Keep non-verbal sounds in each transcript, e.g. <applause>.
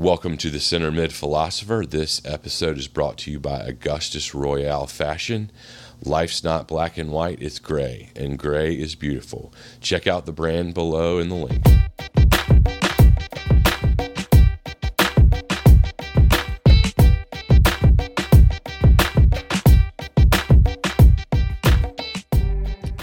Welcome to the Center Mid Philosopher. This episode is brought to you by Augustus Royale Fashion. Life's not black and white, it's gray, and gray is beautiful. Check out the brand below in the link.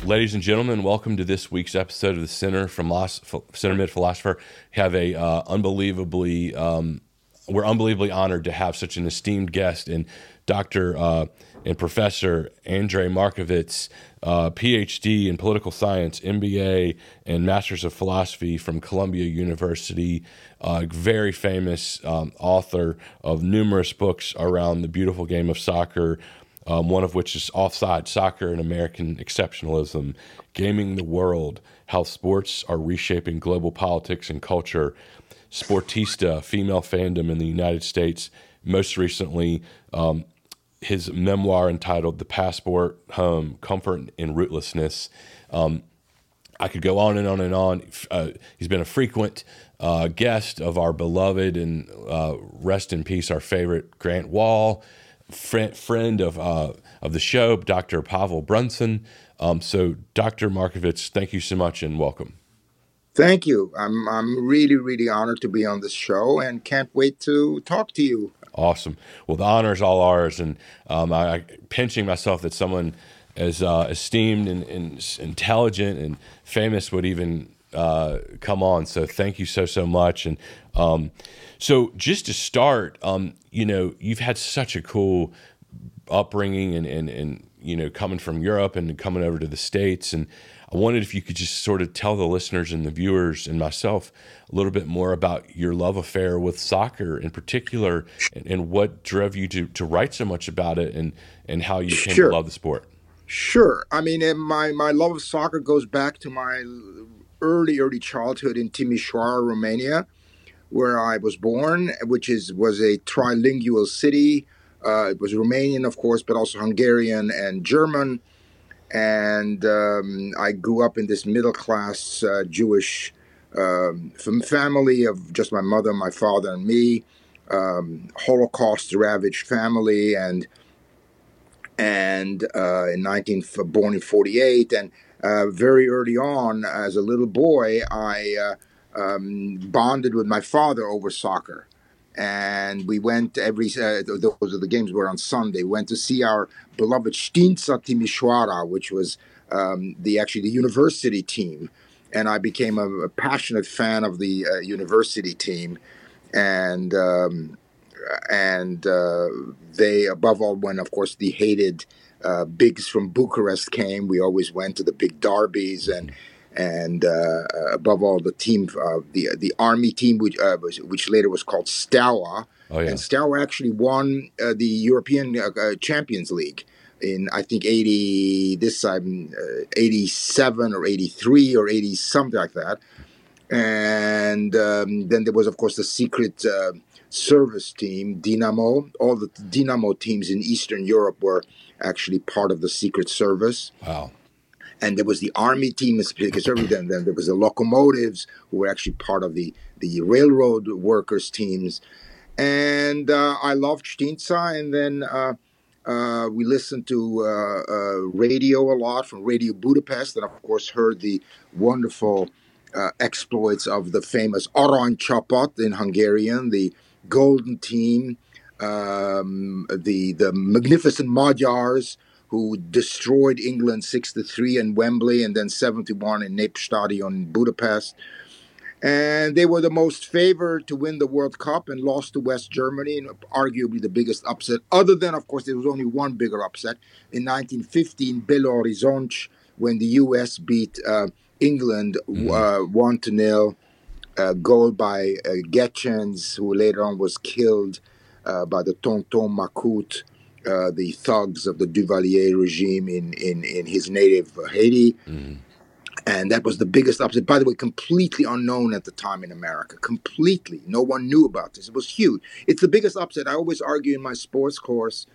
Ladies and gentlemen, welcome to this week's episode of the Center from Los, Center Mid Philosopher. Have a uh, unbelievably, um, we're unbelievably honored to have such an esteemed guest in Dr. Uh, and Professor Andrei Markovits, uh, PhD in political science, MBA, and Masters of Philosophy from Columbia University. Uh, very famous um, author of numerous books around the beautiful game of soccer um, one of which is Offside Soccer and American Exceptionalism, Gaming the World, How Sports Are Reshaping Global Politics and Culture, Sportista, Female Fandom in the United States. Most recently, um, his memoir entitled The Passport Home Comfort and Rootlessness. Um, I could go on and on and on. Uh, he's been a frequent uh, guest of our beloved and uh, rest in peace, our favorite Grant Wahl friend, friend of uh, of the show, Dr. Pavel Brunssen. Um, so, Dr. Markovits, thank you so much and welcome. Thank you. I'm I'm really really honored to be on this show and can't wait to talk to you. Awesome. Well, the honor is all ours, and um, I, I pinching myself that someone as uh, esteemed and, and, intelligent and famous would even uh, come on. So thank you so so much. And um, so just to start, um, you know, you've had such a cool upbringing and, and, and, you know, coming from Europe and coming over to the States. And I wondered if you could just sort of tell the listeners and the viewers and myself a little bit more about your love affair with soccer in particular and, and what drove you to, to write so much about it and, and how you came sure. to love the sport. Sure. I mean, my, my love of soccer goes back to my early, early childhood in Timișoara, Romania where I was born, which is was a trilingual city. Uh, it was Romanian, of course, but also Hungarian and German. And um, I grew up in this middle class uh, Jewish um, family of just my mother, my father, and me. Um, Holocaust ravaged family, and and uh, in 19 born in 48, and uh, very early on, as a little boy, I uh, um, bonded with my father over soccer. And we went every, uh, those are the games were on Sunday. We went to see our beloved Știința Timișoara, which was um, the actually the university team. And I became a, a passionate fan of the uh, university team. And, um, and uh, they, above all, when of course the hated uh, bigs from Bucharest came, we always went to the big derbies and and uh, above all, the team, uh, the the army team, which uh, which later was called Steaua, oh, yeah. and Steaua actually won uh, the European uh, uh, Champions League in I think eighty this time eighty seven or eighty three or eighty something like that, and um, then there was of course the secret. service team Dinamo all the Dinamo teams in Eastern Europe were actually part of the secret service wow and there was the army team conservative and then there was the locomotives who were actually part of the the railroad workers teams. And uh, i loved Știința and then uh, uh, we listened to uh, uh, radio a lot from radio budapest and of course heard the wonderful uh, exploits of the famous Arany Csapat in hungarian the golden team um, the the magnificent magyars who destroyed England 6 to 3 in Wembley and then 71 in Népstadion in Budapest. And they were the most favored to win the World Cup and lost to West Germany, and arguably the biggest upset. Other than, of course, there was only one bigger upset in 1915, Belo Horizonte, when the U.S. beat uh, England mm-hmm. uh, 1 to 0. Uh, goal by uh, Gaetjens, who later on was killed uh, by the Tonton Macoute uh, the thugs of the Duvalier regime in, in, in his native Haiti. Mm. And that was the biggest upset. By the way, completely unknown at the time in America. Completely. No one knew about this. It was huge. It's the biggest upset. I always argue in my sports course,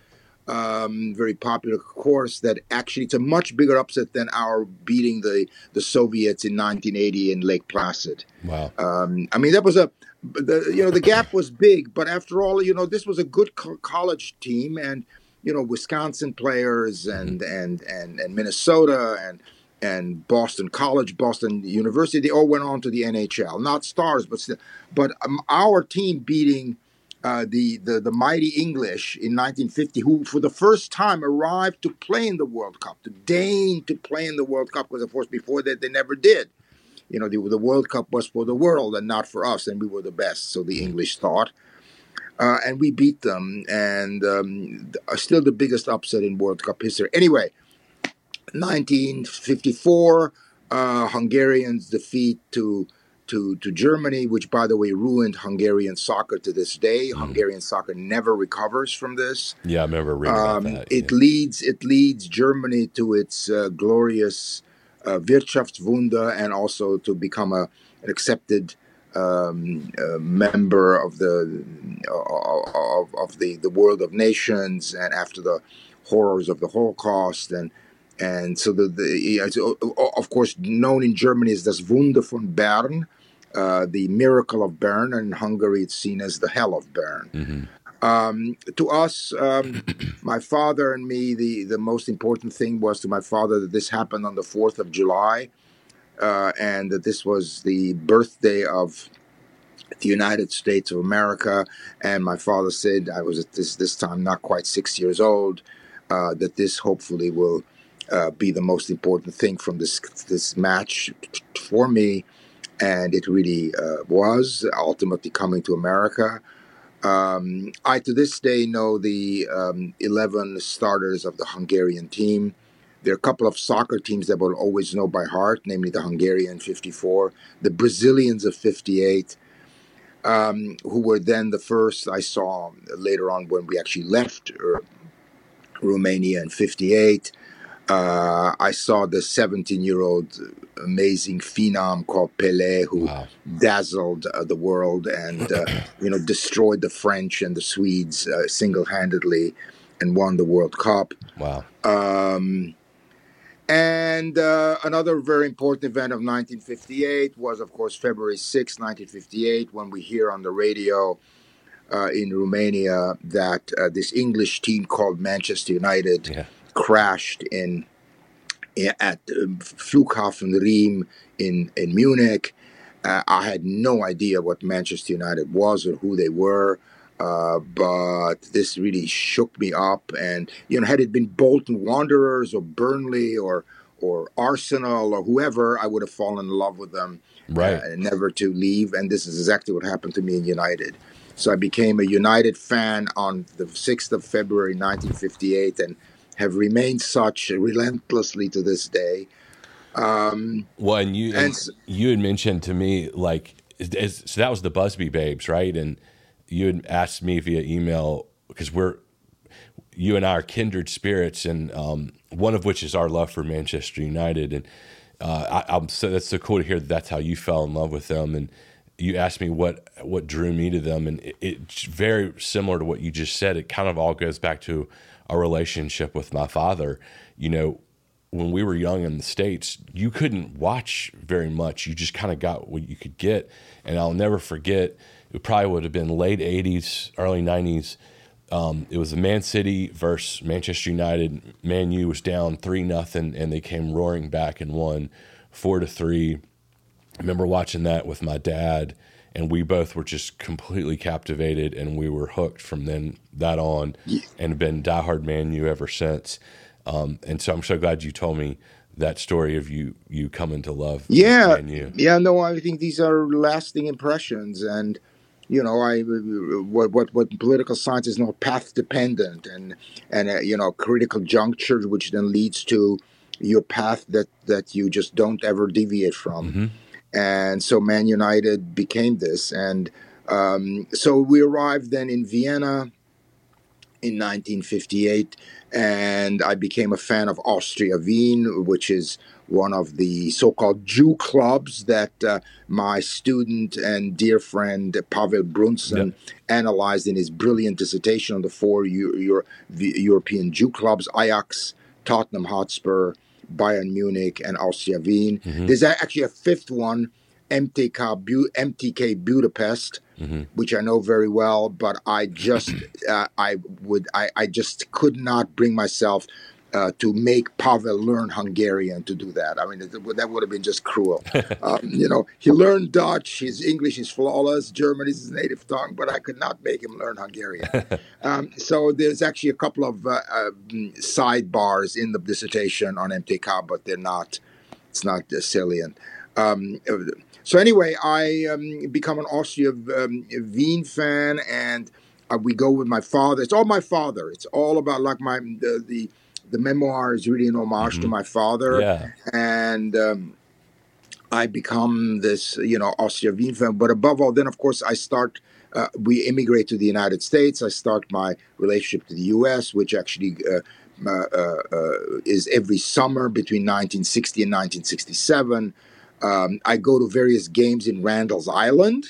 um, very popular course, that actually it's a much bigger upset than our beating the, the Soviets in 1980 in Lake Placid. Wow. Um, I mean, that was a the you know the gap was big, but after all, you know this was a good co- college team, and you know Wisconsin players and and and and Minnesota and and Boston College, Boston University, they all went on to the NHL. Not stars, but still, but um, our team beating uh, the, the the mighty English in 1950, who for the first time arrived to play in the World Cup, to deign to play in the World Cup, because of course before that they never did. You know, the, the World Cup was for the world and not for us, and we were the best. So the English thought. Uh, and we beat them, and um, still the biggest upset in World Cup history. Anyway, 1954, uh, Hungarians defeat to to to Germany, which by the way ruined Hungarian soccer to this day. Mm. Hungarian soccer never recovers from this. Yeah, I remember reading um, that. It yeah. leads it leads Germany to its uh, glorious uh, Wirtschaftswunder and also to become a an accepted um, uh, member of the of, of the the world of nations and after the horrors of the Holocaust and and so the, the of course known in Germany as das Wunder von Bern, uh, the miracle of Bern, and in Hungary it's seen as the hell of Bern. Mm-hmm. Um, to us, um, <clears throat> my father and me, the, the most important thing was to my father that this happened on the 4th of July uh, and that this was the birthday of the United States of America. And my father said, I was at this, this time not quite six years old, uh, that this hopefully will uh, be the most important thing from this, this match for me. And it really uh, was ultimately coming to America. Um, I, to this day, know the um, 11 starters of the Hungarian team. There are a couple of soccer teams that will always know by heart, namely the Hungarian 54, the Brazilians of 58, um, who were then the first I saw later on when we actually left uh, Romania in 58. Uh, I saw the 17 year old amazing phenom called Pele who wow. dazzled uh, the world and uh, <clears throat> you know destroyed the French and the Swedes uh, single handedly and won the World Cup. Wow. Um, and uh, another very important event of 1958 was, of course, February 6, 1958, when we hear on the radio uh, in Romania that uh, this English team called Manchester United yeah crashed in at um, Flughafen Riem in in Munich. Uh, I had no idea what Manchester United was or who they were, uh, but this really shook me up. And you know, had it been Bolton Wanderers or Burnley or or Arsenal or whoever, I would have fallen in love with them, right? Uh, never to leave. And this is exactly what happened to me in United. So I became a United fan on the 6th of February 1958, and have remained such relentlessly to this day. Um, well, and you and, and you had mentioned to me like so that was the Busby Babes, right? And you had asked me via email because we're you and I are kindred spirits, and um, one of which is our love for Manchester United. And uh, I, am so that's so cool to hear that that's how you fell in love with them. And you asked me what what drew me to them, and it, it's very similar to what you just said. It kind of all goes back to a relationship with my father. You know, when we were young in the States, you couldn't watch very much. You just kind of got what you could get. And I'll never forget, it probably would have been late 80s, early 90s. Um, it was the Man City versus Manchester United. Man U was down 3 nothing, and they came roaring back and won 4 to 3. I remember watching that with my dad and we both were just completely captivated and we were hooked from then that on and been diehard man U ever since. Um, and so I'm so glad you told me that story of you you coming to love yeah yeah no i think these are lasting impressions and you know i what what, what political science is not path dependent and and uh, you know critical juncture which then leads to your path that that you just don't ever deviate from mm-hmm and so Man United became this. And um, so we arrived then in Vienna in 1958, and I became a fan of Austria Wien, which is one of the so-called Jew clubs that uh, my student and dear friend Pavel Brunssen yep. analyzed in his brilliant dissertation on the four Euro- Euro- European Jew clubs: Ajax, Tottenham Hotspur, Bayern Munich and Austria Wien. Mm-hmm. There's actually a fifth one, MTK, Bu- MTK Budapest, Mm-hmm. which I know very well, but I just <clears throat> uh, I would I, I just could not bring myself uh, to make Pavel learn Hungarian to do that. I mean, it, that would have been just cruel. <laughs> um, you know, he learned Dutch. His English is flawless. German is his native tongue, but I could not make him learn Hungarian. <laughs> um, so there's actually a couple of uh, uh, sidebars in the dissertation on MTK, but they're not. It's not uh, salient. Um, so anyway, I um, become an Austria um, Wien fan, and uh, we go with my father. It's all my father. It's all about like my the the, the memoir is really an homage to my father, Yeah. and um, I become this you know Austria Wien fan. But above all, then of course I start. Uh, we immigrate to the United States. I start my relationship to the U.S., which actually. Uh, uh, uh, is every summer between 1960 and 1967. Um, I go to various games in Randall's Island.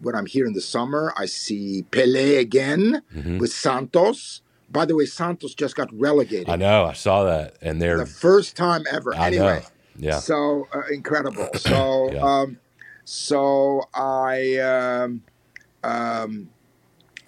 When I'm here in the summer, I see Pele again Mhm. with Santos. By the way, Santos just got relegated. I know. I saw that, and they're. The first time ever. I anyway, know. Yeah. so uh, incredible. <clears throat> So, Yeah. um, so I, um, um,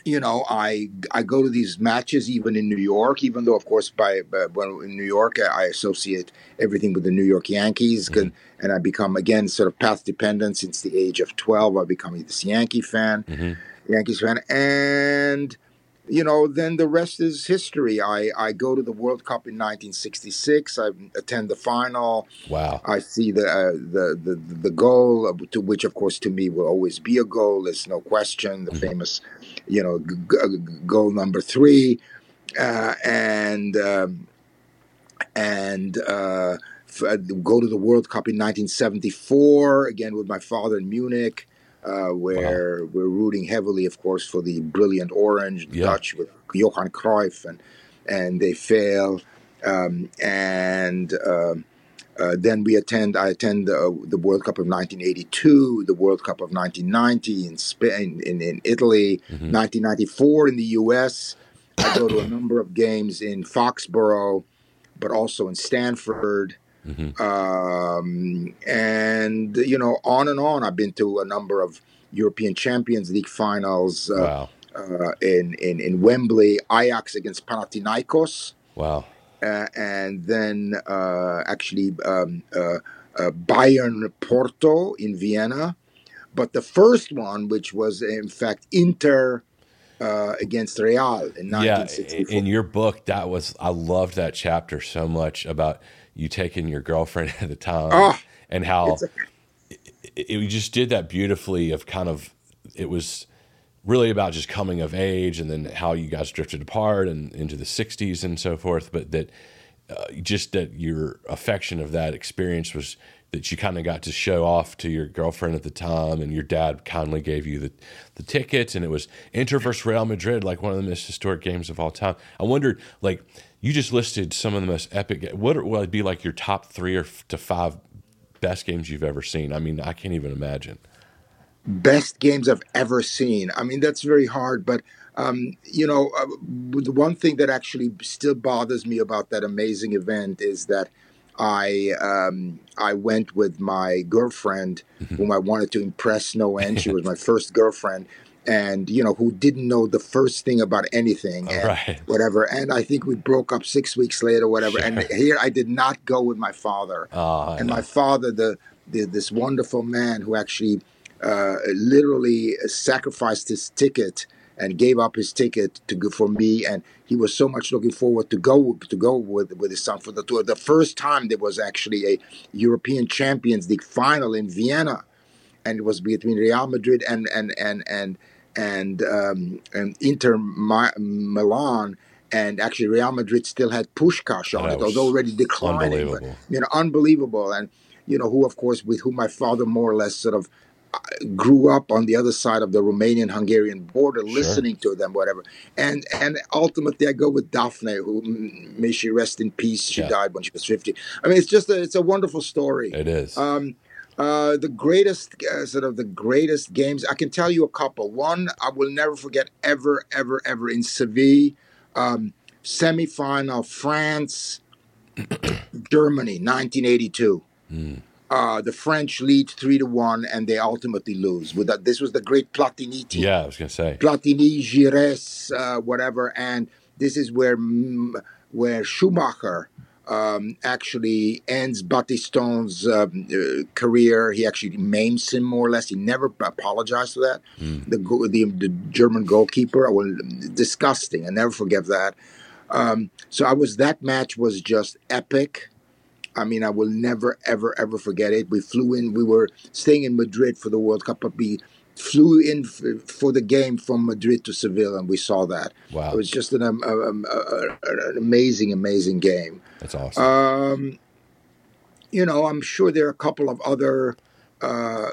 you know, I I go to these matches even in New York, even though, of course, by, by when in New York, I associate everything with the New York Yankees, Mm-hmm. and, and I become again sort of path dependent since the age of twelve. I become this Yankee fan, Mhm. Yankees fan, and you know, then the rest is history. I, I go to the World Cup in 1966. I attend the final. Wow. I see the uh, the, the the goal, uh, to which, of course, to me will always be a goal. There's no question. The Mhm. famous, you know, g- g- goal number three, uh, and um, and uh, f- uh, go to the World Cup in 1974 again with my father in Munich. Uh, where we're rooting heavily, of course, for the brilliant Orange, the Yeah. Dutch with Johan Cruyff, and and they fail, um, and um uh, then we attend. I attend uh, the World Cup of 1982, the World Cup of 1990 in Spain, in, in Italy, Mhm. 1994 in the U.S. I go to a number of games in Foxborough, but also in Stanford, Mhm. um, and you know, on and on. I've been to a number of European Champions League finals uh, Wow. uh, in, in in Wembley, Ajax against Panathinaikos Wow. uh, and then uh, actually um, uh, uh, Bayern Porto in Vienna. But the first one, which was in fact Inter uh, against Real in 1964. Yeah. In your book, that was I loved that chapter so much about you taking your girlfriend <laughs> at the time Ah, and how a- it, it- you just did that beautifully of kind of it was really about just coming of age and then how you guys drifted apart and into the 60s and so forth but that uh, just that your affection of that experience was that you kind of got to show off to your girlfriend at the time and your dad kindly gave you the, the tickets and it was Inter versus Real Madrid like one of the most historic games of all time. I wondered like you just listed some of the most epic what would be like your top three or f- to five best games you've ever seen I mean I can't even imagine best games I've ever seen. I mean, that's very hard, but um, you know, uh, the one thing that actually still bothers me about that amazing event is that I um, I went with my girlfriend, whom I wanted to impress no end. She was my <laughs> first girlfriend, and you know, who didn't know the first thing about anything. And right Whatever, and I think we broke up six weeks later, whatever. And here I did not go with my father Ah, and my father, the, the this wonderful man who actually uh, literally sacrificed his ticket and gave up his ticket to go for me, and he was so much looking forward to go to go with with his son for the tour. The first time there was actually a European Champions League final in Vienna, and it was between Real Madrid and and and and and um, and Inter Milan. And actually, Real Madrid still had Puskás on That it, was although already declining. But unbelievable you know, unbelievable. And, you know, who, of course, with whom my father more or less sort of uh, grew up on the other side of the Romanian Hungarian border, Sure. listening to them, whatever. And and ultimately, I go with Daphne, who may she rest in peace. She Yeah. died when she was 50. I mean, it's just a, it's a wonderful story. it is Um, uh, the greatest, uh, sort of the greatest games. I can tell you a couple. One I will never forget ever, ever, ever in Seville, um, semifinal France, <clears throat> Germany, 1982. Mm. uh, the French lead three to one, and they ultimately lose. With that, this was the great Platini team. Yeah, I was gonna say Platini, Giresse, uh, whatever, and this is where mm, where Schumacher um, actually ends Battiston's um, uh, career. He actually maims him more or less. He never apologized for that. Mm. The, the the German goalkeeper, I will, disgusting. I never forget that. Um, so I was that match was just epic. I mean, I will never, ever, ever forget it. We flew in. We were staying in Madrid for the World Cup, but we flew in f- for the game from Madrid to Seville, and we saw that. wow, It was just an, um, um, uh, an amazing, amazing game. that's awesome. Um, you know, I'm sure there are a couple of other. Uh,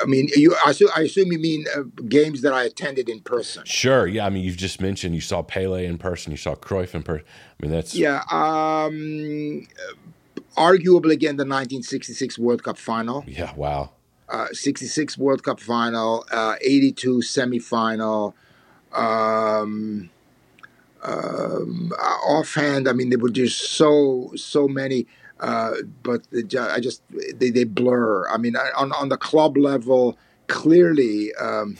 I mean, you. I assume, I assume you mean uh, games that I attended in person. sure, yeah. I mean, you've just mentioned you saw Pele in person, you saw Cruyff in person. I mean, that's Yeah. Um, arguably, again, the 1966 World Cup final. yeah, wow, Uh, 66 World Cup final. Uh, 82 semifinal. Um, um, offhand, I mean, there were just so so many. Uh, but the I just they, they blur. I mean, I- on on the club level, clearly, um,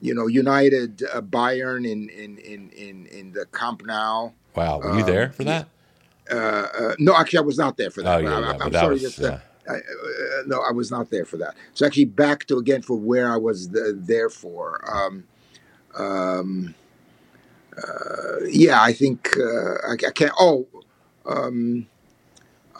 you know, United, uh, Bayern in in in in in the Camp Nou. wow. Were you Um, there for that? Uh, uh, no, actually, I was not there for that. Oh yeah, I'm, yeah. I'm but that sorry. was just, yeah. uh, I, uh, no, I was not there for that. So actually, back to again for where I was th- there for. Um, um, uh, yeah, I think uh, I, I can't. Oh, um,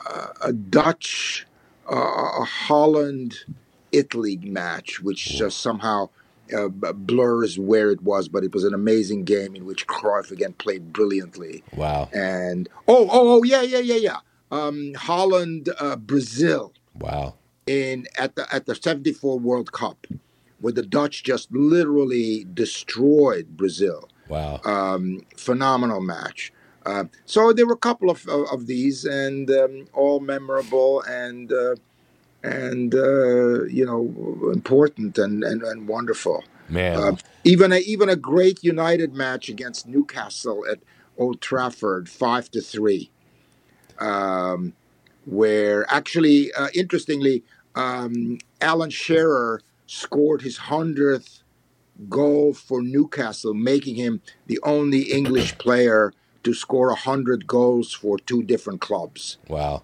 uh, a Dutch, uh, a Holland, Italy match, which just somehow uh, blurs where it was, but it was an amazing game in which Cruyff again played brilliantly. wow, And oh, oh, oh, yeah, yeah, yeah, yeah. Um, Holland, uh, Brazil wow, in at the at the '74 World Cup, where the Dutch just literally destroyed Brazil. wow. Um, phenomenal match. Uh, so there were a couple of of, of these, and um, all memorable and uh, and uh, you know important and and, and wonderful. Man, Uh, even a even a great United match against Newcastle at Old Trafford, five to three, um, where actually, uh, interestingly, um, Alan Shearer scored his hundredth goal for Newcastle, making him the only English player to score hundred goals for two different clubs. wow.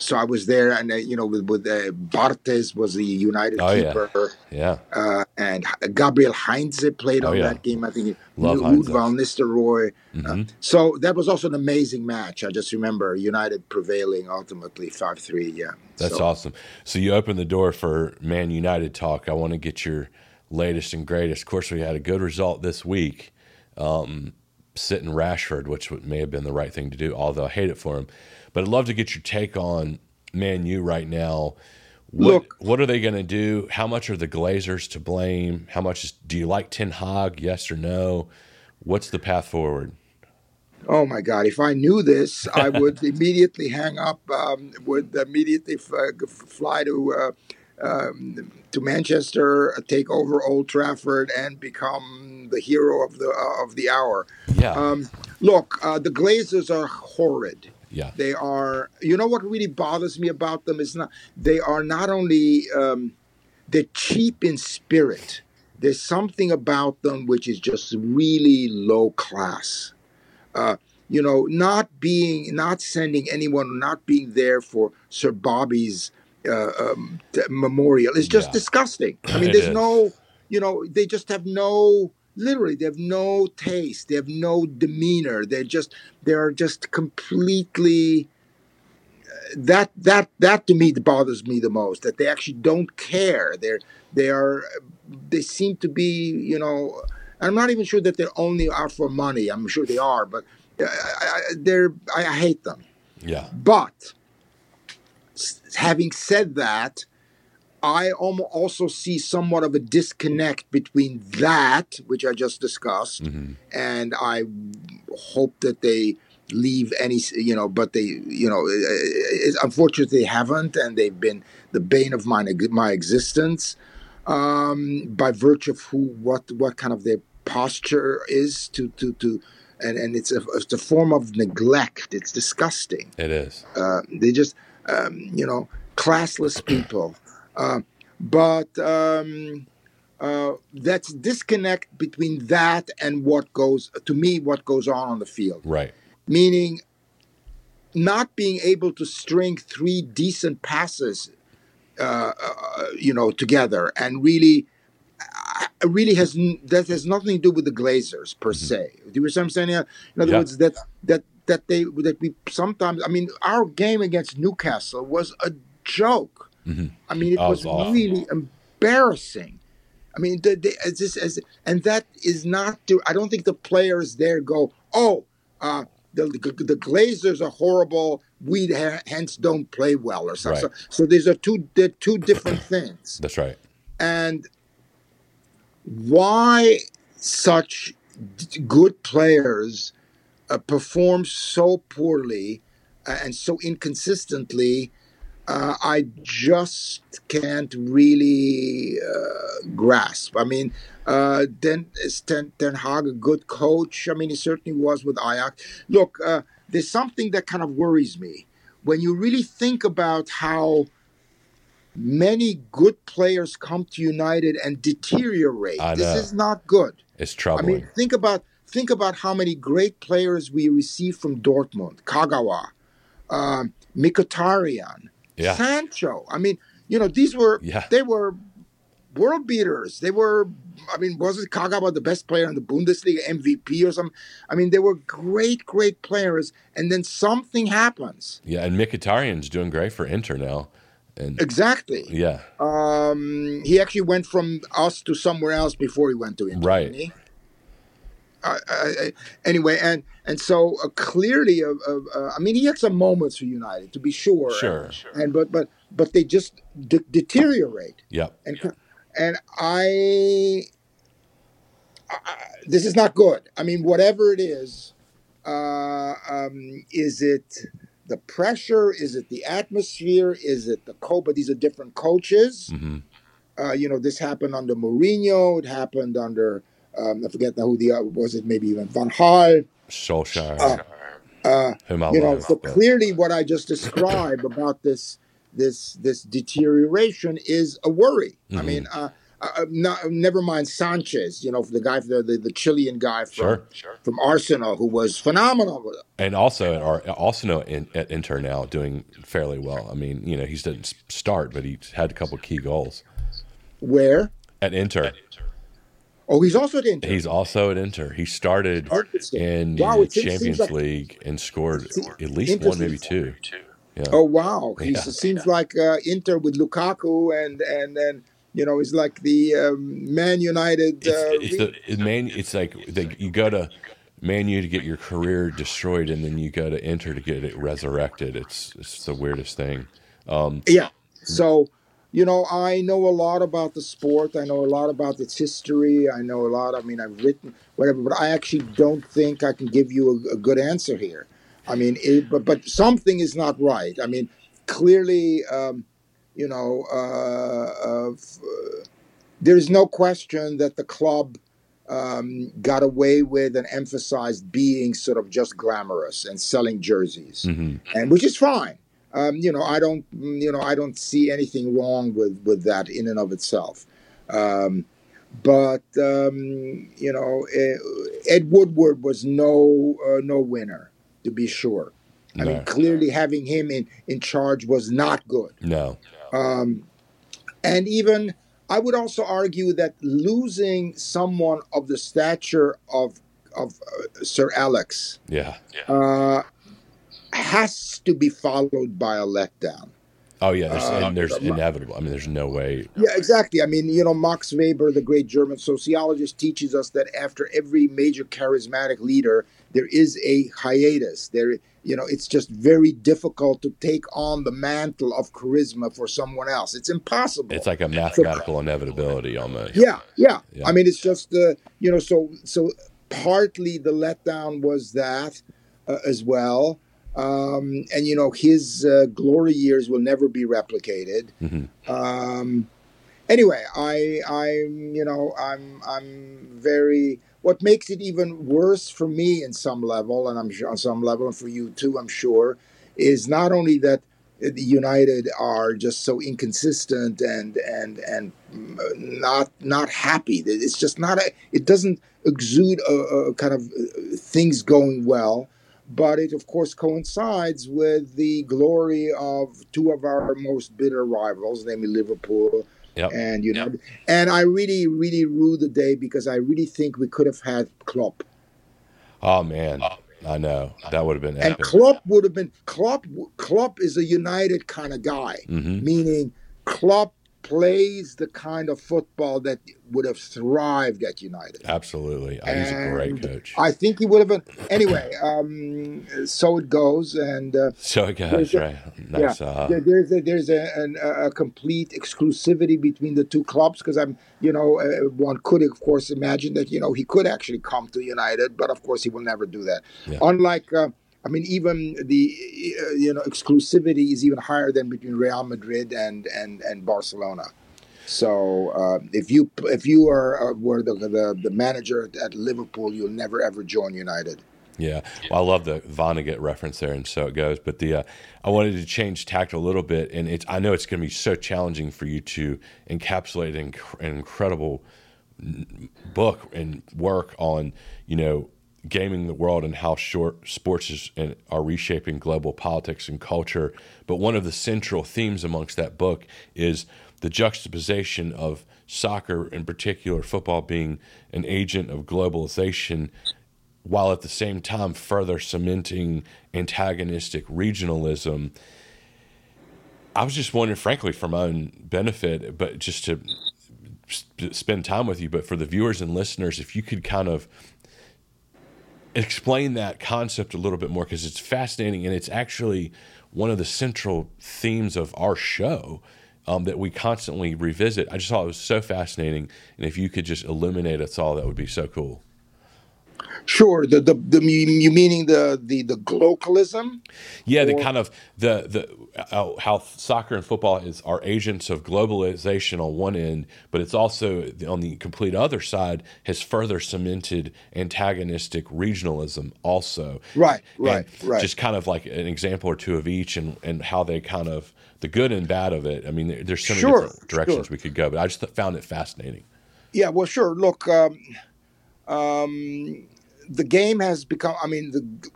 So I was there, and uh, you know, with, with uh, Barthez was the United Oh, keeper Yeah, uh, and Gabriel Heinze played Oh, on yeah. that game. I think Love Ruud Heinze. van Nistelrooy. hmm So that was also an amazing match. I just remember United prevailing ultimately five three. Yeah, That's so, awesome. So you opened the door for Man United talk. I want to get your latest and greatest. Of course, we had a good result this week, um, sitting Rashford, which may have been the right thing to do. Although I hate it for him, but I'd love to get your take on Man U right now. What, Look- what are they going to do? How much are the Glazers to blame? How much is, do you like Ten Hag? Yes or no? What's the path forward? Oh my God! If I knew this, I <laughs> would immediately hang up. Um, would immediately f- uh, fly to uh, um, to Manchester, take over Old Trafford, and become the hero of the uh, of the hour. Yeah, Um, look, uh, the Glazers are horrid. Yeah, They are. You know what really bothers me about them is not. They are not only. Um, they're cheap in spirit. There's something about them which is just really low class. Uh, you know, not being, not sending anyone, not being there for Sir Bobby's uh, um, t- memorial is just Yeah. disgusting. I <laughs> mean, It there's is. no, you know, they just have no. Literally, they have no taste. They have no demeanor. They're just, they're just completely that that that to me bothers me the most that they actually don't care they're they are they seem to be you know i'm not even sure that they're only out for money i'm sure they are but uh, they're I, I hate them yeah, but having said that i also see somewhat of a disconnect between that which i just discussed hmm and I hope that they leave any, you know, but they, you know, unfortunately they haven't, and they've been the bane of my my existence um, by virtue of who, what, what kind of their posture is to to to, and and it's a it's a form of neglect. It's disgusting. it is. Uh, they just, um, you know. classless people. Uh, but um, uh, that's disconnect between that and what goes to me what goes on on the field. Right. Meaning, not being able to string three decent passes, uh, uh, you know, together and really. uh, Really has that has nothing to do with the Glazers per Mm-hmm. se. Do you know what I'm saying? In other Yeah. words, that that that they that we sometimes. I mean, our game against Newcastle was a joke. I mean, it Oh, was awful. really embarrassing. I mean, the, the, as this, as, and that is not. To, I don't think the players there go, "Oh, uh, the, the the Glazers are horrible. We ha- hence don't play well," or something. Right. So, so these are two they're two different <clears throat> things. That's right. And why such d- good players uh, perform so poorly uh, and so inconsistently, uh, I just can't really uh, grasp. I mean, uh, then is Ten, Ten Hag a good coach? I mean, he certainly was with Ajax. Look, uh, there's something that kind of worries me when you really think about how many good players come to United and deteriorate. This is not good. It's troubling. I mean, think about think about how many great players we received from Dortmund, Kagawa, um, Mkhitaryan, Yeah. Sancho. I mean, you know, these were Yeah. they were world beaters. They were. I mean, wasn't Kagawa the best player in the Bundesliga, MVP or something? I mean, they were great, great players, and then something happens. yeah, and Mkhitaryan's doing great for Inter now. And Exactly. yeah, Um, he actually went from us to somewhere else before he went to Inter. Right. Didn't he? Uh, uh, anyway, and and so uh, clearly, uh, uh, uh, I mean, he had some moments for United, to be sure. Sure. And but but but they just de- deteriorate, yep. and and I, I, this is not good. I mean, whatever it is, uh, um, is it the pressure? Is it the atmosphere? Is it the co? But these are different coaches. hmm Uh, you know, this happened under Mourinho. It happened under um, I forget now who the other was it. Maybe even Van Gaal. Solskjaer, Uh, Uh, you know, so clearly, what I just described about this this this deterioration is a worry. I Mhm. mean, uh, uh, not, never mind Sanchez. You know, the guy, the the, the Chilean guy from Sure. from Arsenal, who was phenomenal. and also at our, also in, at Inter now doing fairly well. I mean, you know, he didn't start, but he had a couple key goals Where? at Inter. Oh, he's also at Inter. He's also at Inter. He started Interesting. in Wow, the it seems- seems Champions like- League and scored at least one, maybe two. Yeah. Oh wow! He's, Yeah. It seems like uh, Inter with Lukaku and and then you know he's like the um, Man United. Uh, It's, it's the man. It's like you go to Man U to get your career destroyed, and then you go to Inter to get it resurrected. It's it's the weirdest thing. Um, Yeah. So, you know, I know a lot about the sport. I know a lot about its history. I know a lot. I mean, I've written whatever, but I actually don't think I can give you a, a good answer here. I mean, it, but but something is not right. I mean, clearly, um, you know, uh, uh, f- uh, there is no question that the club um, got away with and emphasized being sort of just glamorous and selling jerseys mhm. and which is fine. Um, you know, I don't, you know, I don't see anything wrong with with that in and of itself. Um, but um, you know, eh, Ed Woodward was no uh, no winner, to be sure. I No. mean, clearly having him in in charge was not good. No. Um, and even I would also argue that losing someone of the stature of of uh, Sir Alex Yeah. uh, has to be followed by a letdown. Oh yeah. There's, Uh, and there's um, inevitable. I mean, there's no way. Yeah, exactly. I mean, you know, Max Weber, the great German sociologist, teaches us that after every major charismatic leader, there is a hiatus. There, you know, it's just very difficult to take on the mantle of charisma for someone else. It's impossible. It's like a mathematical inevitability almost. Yeah, yeah. Yeah. I mean, it's just uh, you know, so so partly the letdown was that uh, as well, um, and you know, his uh, glory years will never be replicated. Mhm. Um, anyway, I I'm you know I'm I'm very. What makes it even worse for me in some level, and I'm sure on some level, and for you too, I'm sure, is not only that the United are just so inconsistent and and and not not happy. It's just not a. It doesn't exude a, a kind of uh, things going well but it of course coincides with the glory of two of our most bitter rivals, namely Liverpool yep. and United. Yep. And I really, really rue the day because I really think we could have had Klopp. Oh man, I know that would have been. Epic. And Klopp would have been Klopp. Klopp is a United kind of guy, mm-hmm. meaning Klopp plays the kind of football that would have thrived at United. Absolutely, he's a great coach. I think he would have been. Anyway, um, so it goes, and uh, <laughs> so it goes. Right. Nice, yeah, uh, there's a, there's a, an, a, complete exclusivity between the two clubs because I'm, you know, uh, one could of course imagine that you know he could actually come to United, but of course he will never do that. Yeah. Unlike uh, I mean, even the uh, you know exclusivity is even higher than between Real Madrid and and and Barcelona. So uh, if you if you are uh, were the, the, the manager at Liverpool, you'll never ever join United. Yeah, well, I love the Vonnegut reference there, and so it goes. But the uh, I wanted to change tact a little bit, and it's I know it's going to be so challenging for you to encapsulate an, an incredible book and work on you know gaming the world and how short sports is, and are reshaping global politics and culture. But one of the central themes amongst that book is the juxtaposition of soccer, in particular football, being an agent of globalization, while at the same time further cementing antagonistic regionalism. I was just wondering, frankly, for my own benefit, but just to spend time with you, but for the viewers and listeners, if you could kind of explain that concept a little bit more because it's fascinating and it's actually one of the central themes of our show um, that we constantly revisit. I just thought it was so fascinating, and if you could just illuminate us all, that would be so cool. Sure. The the, the you meaning the the the globalism? Yeah, or? the kind of the the uh, how soccer and football is are agents of globalization on one end, but it's also on the complete other side has further cemented antagonistic regionalism also. Right. Right. And right. Just kind of like an example or two of each, and and how they kind of the good and bad of it. I mean, there's so many sure, different directions sure. we could go, but I just found it fascinating. Yeah. Well, sure. Look. Um, um, the game has become. I mean, the,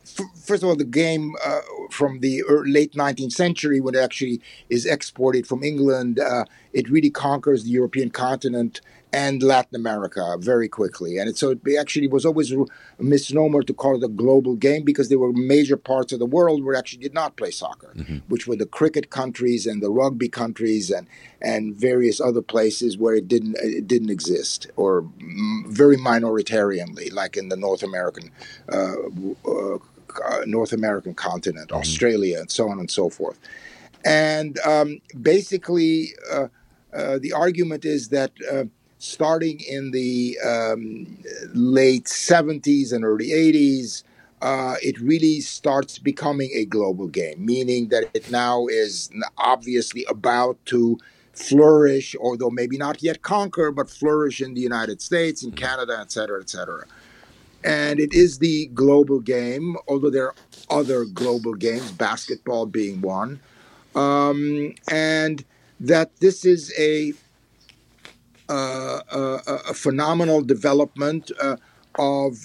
first of all, the game uh, from the late 19th century, when it actually is exported from England, uh, it really conquers the European continent and Latin America very quickly. And it, so it actually was always a misnomer to call it a global game because there were major parts of the world where actually did not play soccer, mm-hmm. which were the cricket countries and the rugby countries and and various other places where it didn't it didn't exist or very minoritarianly, like in the North American. Uh, uh, North American continent, mm-hmm. Australia, and so on and so forth. And um, basically, uh, uh, the argument is that uh, starting in the um, late 70s and early 80s, uh, it really starts becoming a global game, meaning that it now is obviously about to flourish, although maybe not yet conquer, but flourish in the United States, in Canada, et cetera, et cetera. And it is the global game, although there are other global games, basketball being one. Um, and that this is a a phenomenal development uh, of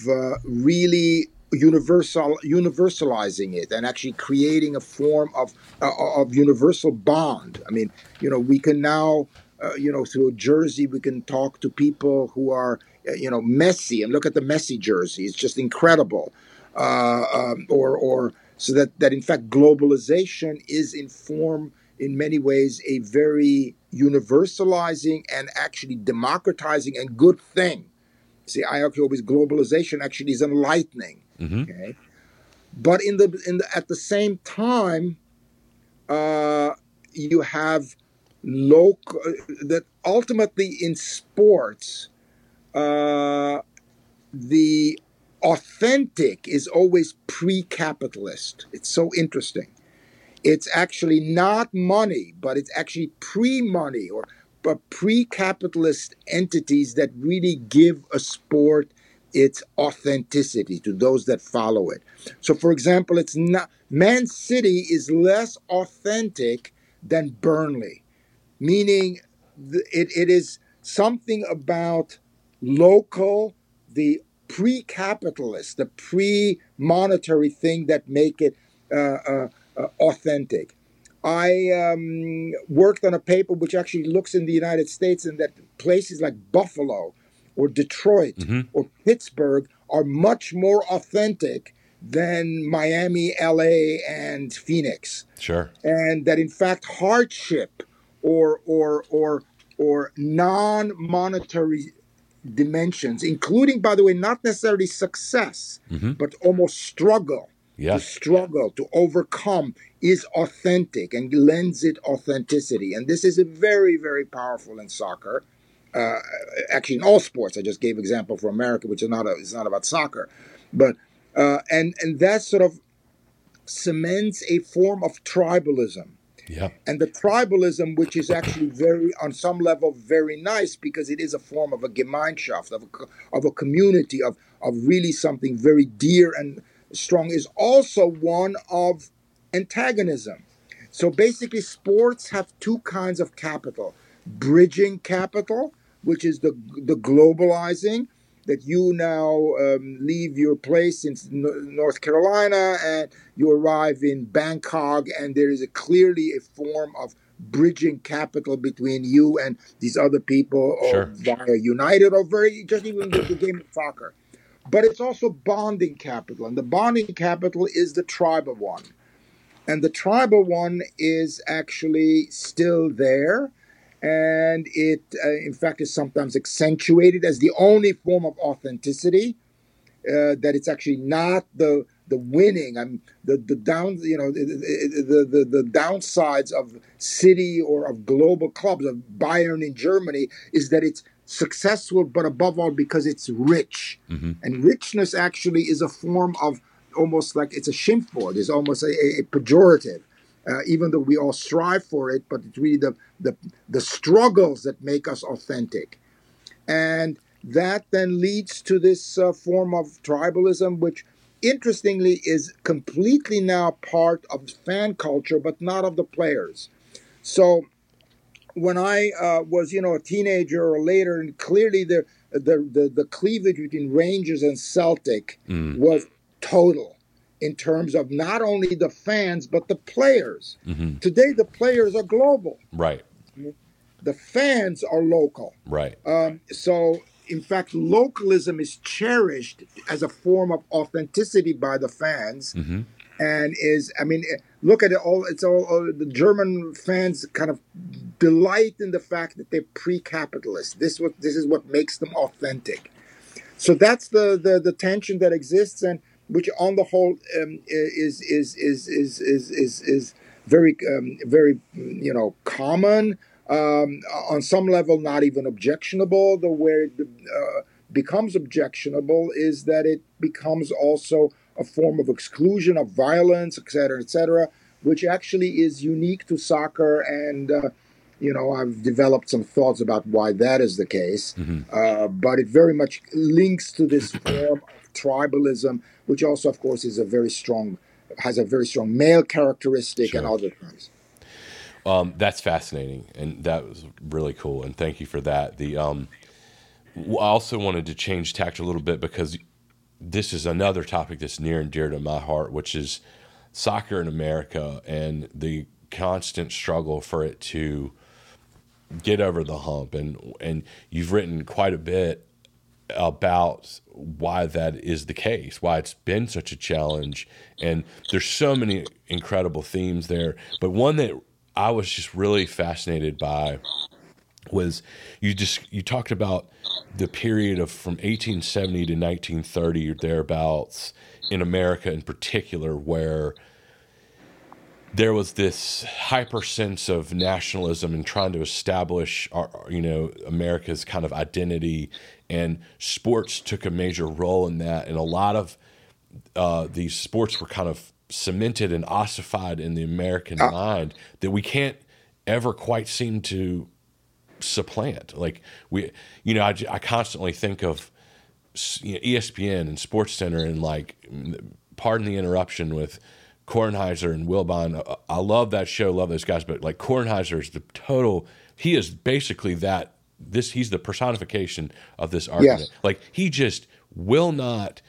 really universal universalizing it and actually creating a form of of universal bond. I mean, you know, we can now. Uh, you know, through jersey, we can talk to people who are, you know, Messi, and look at the Messi jersey; it's just incredible. Uh, um, or, or so that that in fact, globalization is in form in many ways a very universalizing and actually democratizing and good thing. See, I argue always globalization actually is enlightening. Mm-hmm. Okay, but in the in the at the same time, uh, you have local that ultimately in sports, uh, the authentic is always pre-capitalist. It's so interesting it's actually not money, but it's actually pre money or pre capitalist entities that really give a sport its authenticity to those that follow it. So, for example, it's not Man City is less authentic than Burnley, meaning it, it is something about local, the pre-capitalist, the pre-monetary thing that make it uh, uh, uh, authentic. I um, worked on a paper which actually looks in the United States and that places like Buffalo or Detroit mm-hmm. or Pittsburgh are much more authentic than Miami, LA, and Phoenix. Sure. And that in fact hardship or or or or non-monetary dimensions, including by the way, not necessarily success, mm-hmm. but almost struggle. Yeah. To struggle, to overcome is authentic and lends it authenticity. And this is a very, very powerful in soccer uh, actually in all sports. I just gave example for America, which is not a, it's not about soccer, but uh, and and that sort of cements a form of tribalism. Yeah. And the tribalism, which is actually very, on some level, very nice because it is a form of a Gemeinschaft, of a, of a community, of, of really something very dear and strong, is also one of antagonism. So basically, sports have two kinds of capital bridging capital, which is the the globalizing that you now um, leave your place in North Carolina and you arrive in Bangkok, and there is a clearly a form of bridging capital between you and these other people, or sure. via United, or very just even the, the game of soccer. But it's also bonding capital, and the bonding capital is the tribal one, and the tribal one is actually still there and it uh, in fact is sometimes accentuated as the only form of authenticity uh, that it's actually not the the winning. I'm the the down you know the, the the the downsides of city or of global clubs of bayern in germany is that it's successful but above all because it's rich mm-hmm. and richness actually is a form of almost like it's a schimpfwort it's almost a, a pejorative uh, even though we all strive for it, but it's really the, the, the struggles that make us authentic. And that then leads to this uh, form of tribalism, which interestingly is completely now part of fan culture, but not of the players. So when I uh, was, you know, a teenager or later, and clearly the the the, the cleavage between Rangers and Celtic mm. was total in terms of not only the fans but the players. Mm-hmm. Today, the players are global. Right. The fans are local. Right. Um, so, in fact, localism is cherished as a form of authenticity by the fans. Mm-hmm. And is, I mean, look at it all. It's all, the German fans kind of delight in the fact that they're pre-capitalist. This what this is what makes them authentic. So that's the the, the tension that exists, and which on the whole um, is, is, is, is, is, is, is very, um, very, you know, common. Um, on some level, not even objectionable. The where it uh, becomes objectionable is that it becomes also a form of exclusion, of violence, etc., etc., which actually is unique to soccer. And uh, you know, I've developed some thoughts about why that is the case. Mm-hmm. Uh, but it very much links to this <coughs> form of tribalism, which also, of course, is a very strong, has a very strong male characteristic sure. and other terms. Um, that's fascinating, and that was really cool. And thank you for that. The um, I also wanted to change tact a little bit because this is another topic that's near and dear to my heart, which is soccer in America and the constant struggle for it to get over the hump. And and you've written quite a bit about why that is the case, why it's been such a challenge. And there's so many incredible themes there. But one that I was just really fascinated by was you just you talked about the period of from 1870 to 1930 or thereabouts in America in particular where there was this hyper sense of nationalism and trying to establish our, you know America's kind of identity. And sports took a major role in that. And a lot of uh, these sports were kind of cemented and ossified in the American uh, mind that we can't ever quite seem to supplant like we you know I, I constantly think of you know, ESPN and Sports Center and like, pardon the interruption with Kornheiser and Wilbon. Uh, I love that show, love those guys, but like Kornheiser is the total. He is basically that. This he's the personification of this argument. Yes. Like he just will not.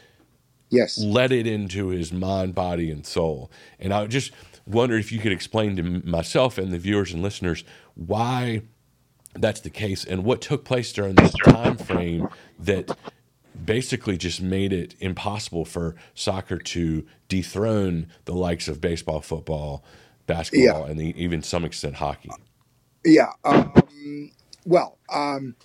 Yes. Let it into his mind, body, and soul. And I just wonder if you could explain to myself and the viewers and listeners why that's the case and what took place during this time frame that basically just made it impossible for soccer to dethrone the likes of baseball, football, basketball, yeah. and the, even some extent hockey. Yeah. Um, well, um,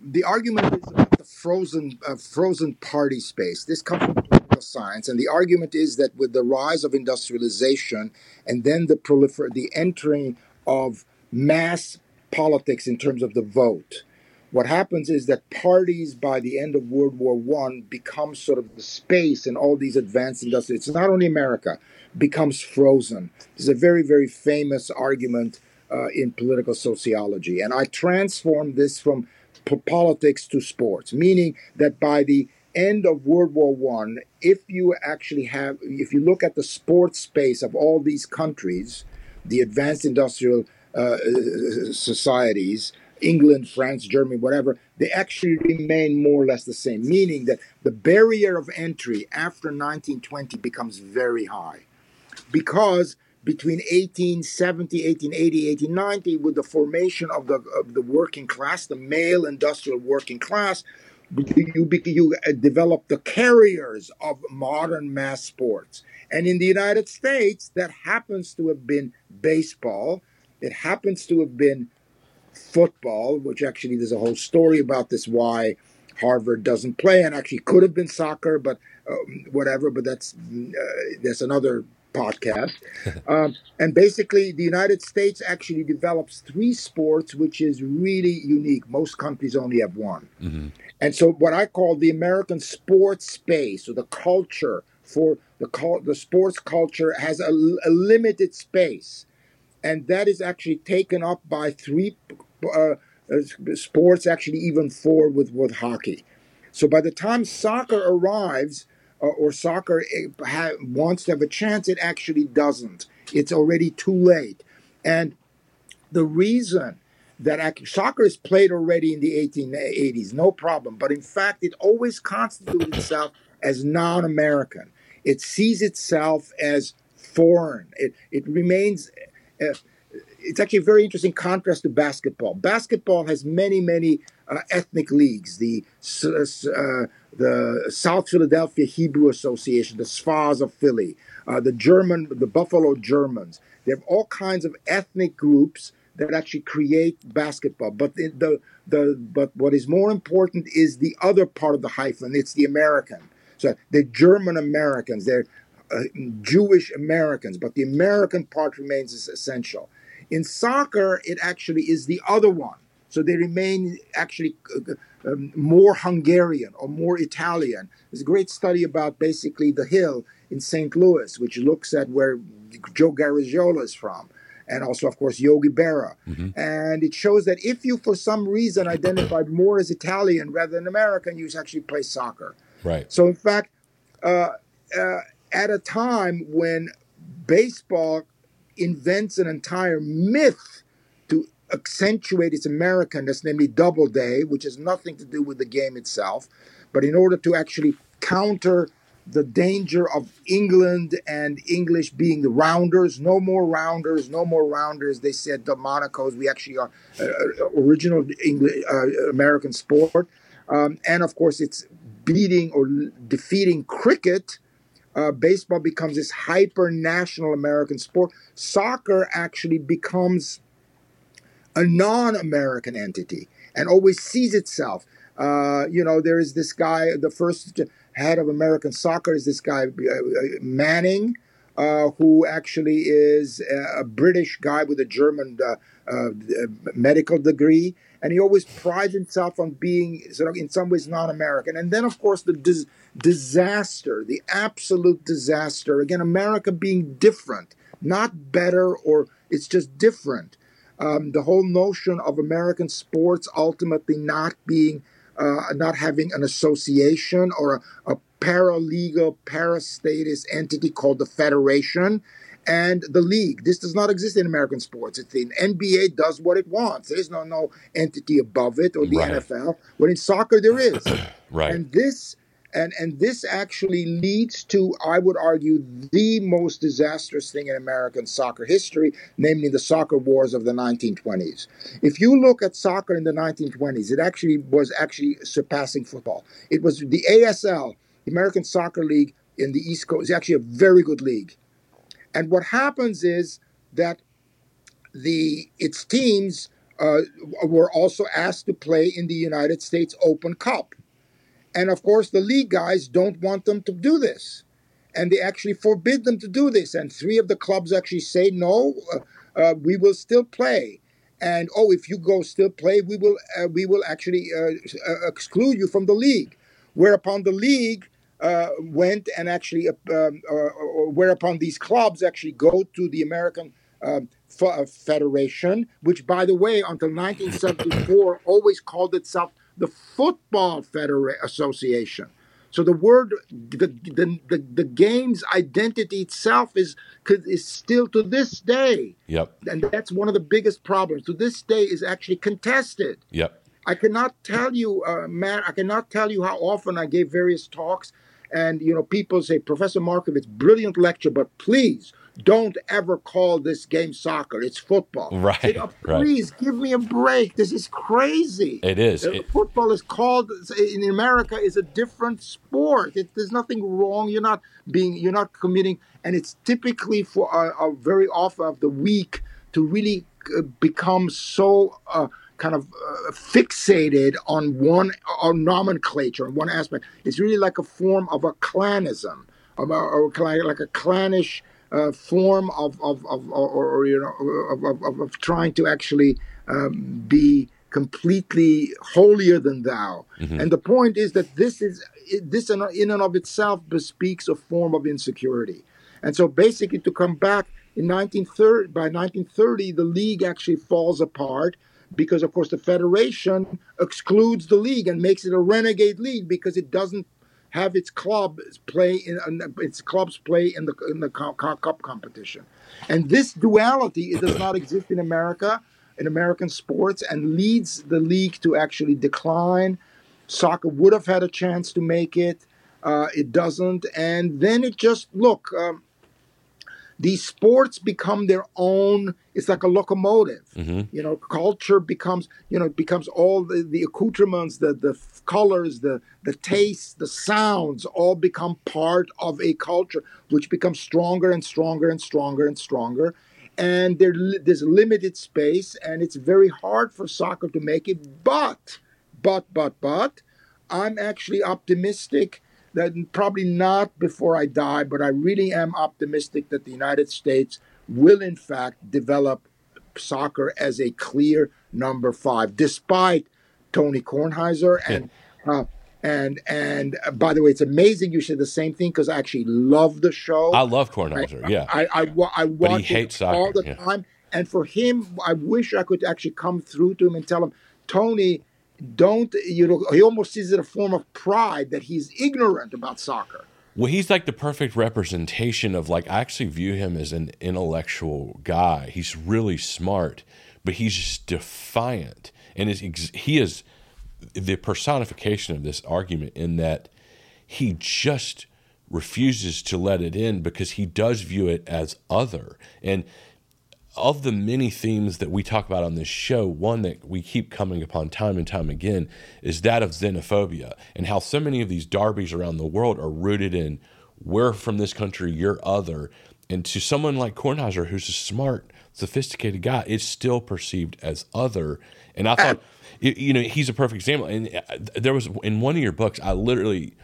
the argument is about the frozen uh, frozen party space. This comes from political science, and the argument is that with the rise of industrialization and then the prolifer the entering of mass politics in terms of the vote, what happens is that parties by the end of World War One become sort of the space in all these advanced industries. It's not only America becomes frozen. There's a very very famous argument uh, in political sociology, and I transformed this from p- politics to sports, meaning that by the end of World War One, if you actually have, if you look at the sports space of all these countries, the advanced industrial uh, societies, England, France, Germany, whatever, they actually remain more or less the same, meaning that the barrier of entry after 1920 becomes very high. Because between 1870, 1880, 1890, with the formation of the, of the working class, the male industrial working class, you, you uh, develop the carriers of modern mass sports. And in the United States, that happens to have been baseball. It happens to have been football, which actually there's a whole story about this why Harvard doesn't play, and actually could have been soccer, but um, whatever. But that's uh, that's another podcast. <laughs> um, and basically, the United States actually develops three sports, which is really unique. Most countries only have one. Mm-hmm. And so, what I call the American sports space or the culture for the the sports culture has a, a limited space, and that is actually taken up by three uh, uh, sports, actually even four with, with hockey. So by the time soccer arrives, uh, or soccer eh, ha- wants to have a chance, it actually doesn't. It's already too late. And the reason that soccer is played already in the 1880s, no problem. But in fact, it always constituted itself as non American. It sees itself as foreign. It, it remains. Uh, it's actually a very interesting contrast to basketball. Basketball has many, many uh, ethnic leagues. The uh, the South Philadelphia Hebrew Association, the SPHAs of Philly, uh, the German, the Buffalo Germans. They have all kinds of ethnic groups that actually create basketball. But the, the the but what is more important is the other part of the hyphen. It's the American. So the German Americans. They're uh, Jewish Americans, but the American part remains essential. In soccer, it actually is the other one. So they remain actually uh, um, more Hungarian or more Italian. There's a great study about basically the hill in St. Louis, which looks at where Joe Garagiola is from, and also, of course, Yogi Berra. Mm-hmm. And it shows that if you, for some reason, identified more as Italian rather than American, you actually play soccer. Right. So, in fact, uh, uh, at a time when baseball invents an entire myth to accentuate its Americanness, namely Doubleday, which has nothing to do with the game itself, but in order to actually counter the danger of England and English being the rounders. No more rounders, no more rounders. They said the Monacos. We actually are uh, uh, original English uh, American sport, um, and of course it's beating or defeating cricket uh, baseball becomes this hyper national American sport. Soccer actually becomes a non American entity and always sees itself. Uh, you know, there is this guy, the first head of American soccer is this guy, uh, uh Manning. Uh, who actually is a British guy with a German uh, uh, medical degree, and he always prides himself on being sort of in some ways non-American. And then, of course, the dis- disaster, the absolute disaster. Again, America being different, not better, or it's just different. Um, the whole notion of American sports ultimately not being uh, not having an association or a, a paralegal, parastatist entity called the federation and the league. This does not exist in American sports. It's the NBA does what it wants. There's no no entity above it or the Right. NFL. But in soccer, there is. <clears throat> Right. And this and and this actually leads to, I would argue, the most disastrous thing in American soccer history, namely the soccer wars of the 1920s. If you look at soccer in the 1920s, it actually was actually surpassing football. It was the ASL, the American Soccer League in the East Coast, is actually a very good league. And what happens is that the its teams uh, were also asked to play in the United States Open Cup. And of course, the league guys don't want them to do this. And they actually forbid them to do this. And three of the clubs actually say, no, uh, uh, we will still play. And oh, if you go still play, we will uh, we will actually uh, uh, exclude you from the league. Whereupon the league uh, went and actually, um, whereupon these clubs actually go to the American um, F- Federation, which, by the way, until 1974 always called itself the Football Federation Association. So the word, the, the, the, the game's identity itself is is still to this day, Yep. and that's one of the biggest problems. To this day, is actually contested. Yep. I cannot tell you, uh, Matt. I cannot tell you how often I gave various talks, and you know, people say, Professor Markovits, brilliant lecture, but please don't ever call this game soccer. It's football. Right, said, "Oh, right. please give me a break. This is crazy. It is. Uh, It- football is called in America is a different sport. It, there's nothing wrong. You're not being you're not committing, and it's typically for a, a very often of the week to really uh, become so uh, kind of uh, fixated on one on nomenclature on one aspect. It's really like a form of a clanism, of a, or like a clannish. Uh, form of, of, of or, or you know of, of, of, trying to actually um, be completely holier than thou. And the point is that this is this in in and of itself bespeaks a form of insecurity. And so basically to come back in 1930 by 1930 the league actually falls apart because of course the federation excludes the league and makes it a renegade league because it doesn't have its clubs play in its clubs play in the in the cup competition, and this duality it does not exist in America, in American sports, and leads the league to actually decline. Soccer would have had a chance to make it, uh, it doesn't, and then it just look. Um, these sports become their own it's like a locomotive. Mm-hmm. You know culture becomes you know it becomes all the, the accoutrements the the colors the the tastes the sounds all become part of a culture which becomes stronger and stronger and stronger and stronger. And there, there's limited space and it's very hard for soccer to make it but but but but i'm actually optimistic that probably not before I die, but I really am optimistic that the United States will, in fact, develop soccer as a clear number five, despite Tony Kornheiser and. Uh, and and uh, by the way, it's amazing you said the same thing because I actually love the show. I love Kornheiser. Yeah. I I, wa- I watch it soccer, all the yeah. time, and for him, I wish I could actually come through to him and tell him, Tony, don't you know? He almost sees it a form of pride that he's ignorant about soccer. Well, he's like the perfect representation of like I actually view him as an intellectual guy. He's really smart, but he's just defiant, and is he is the personification of this argument in that he just refuses to let it in because he does view it as other and of the many themes that we talk about on this show, one that we keep coming upon time and time again is that of xenophobia and how so many of these derbies around the world are rooted in we're from this country, you're other. And to someone like Kornheiser, who's a smart, sophisticated guy, it's still perceived as other. And I thought, <laughs> you know, he's a perfect example. And uh, there was in one of your books, I literally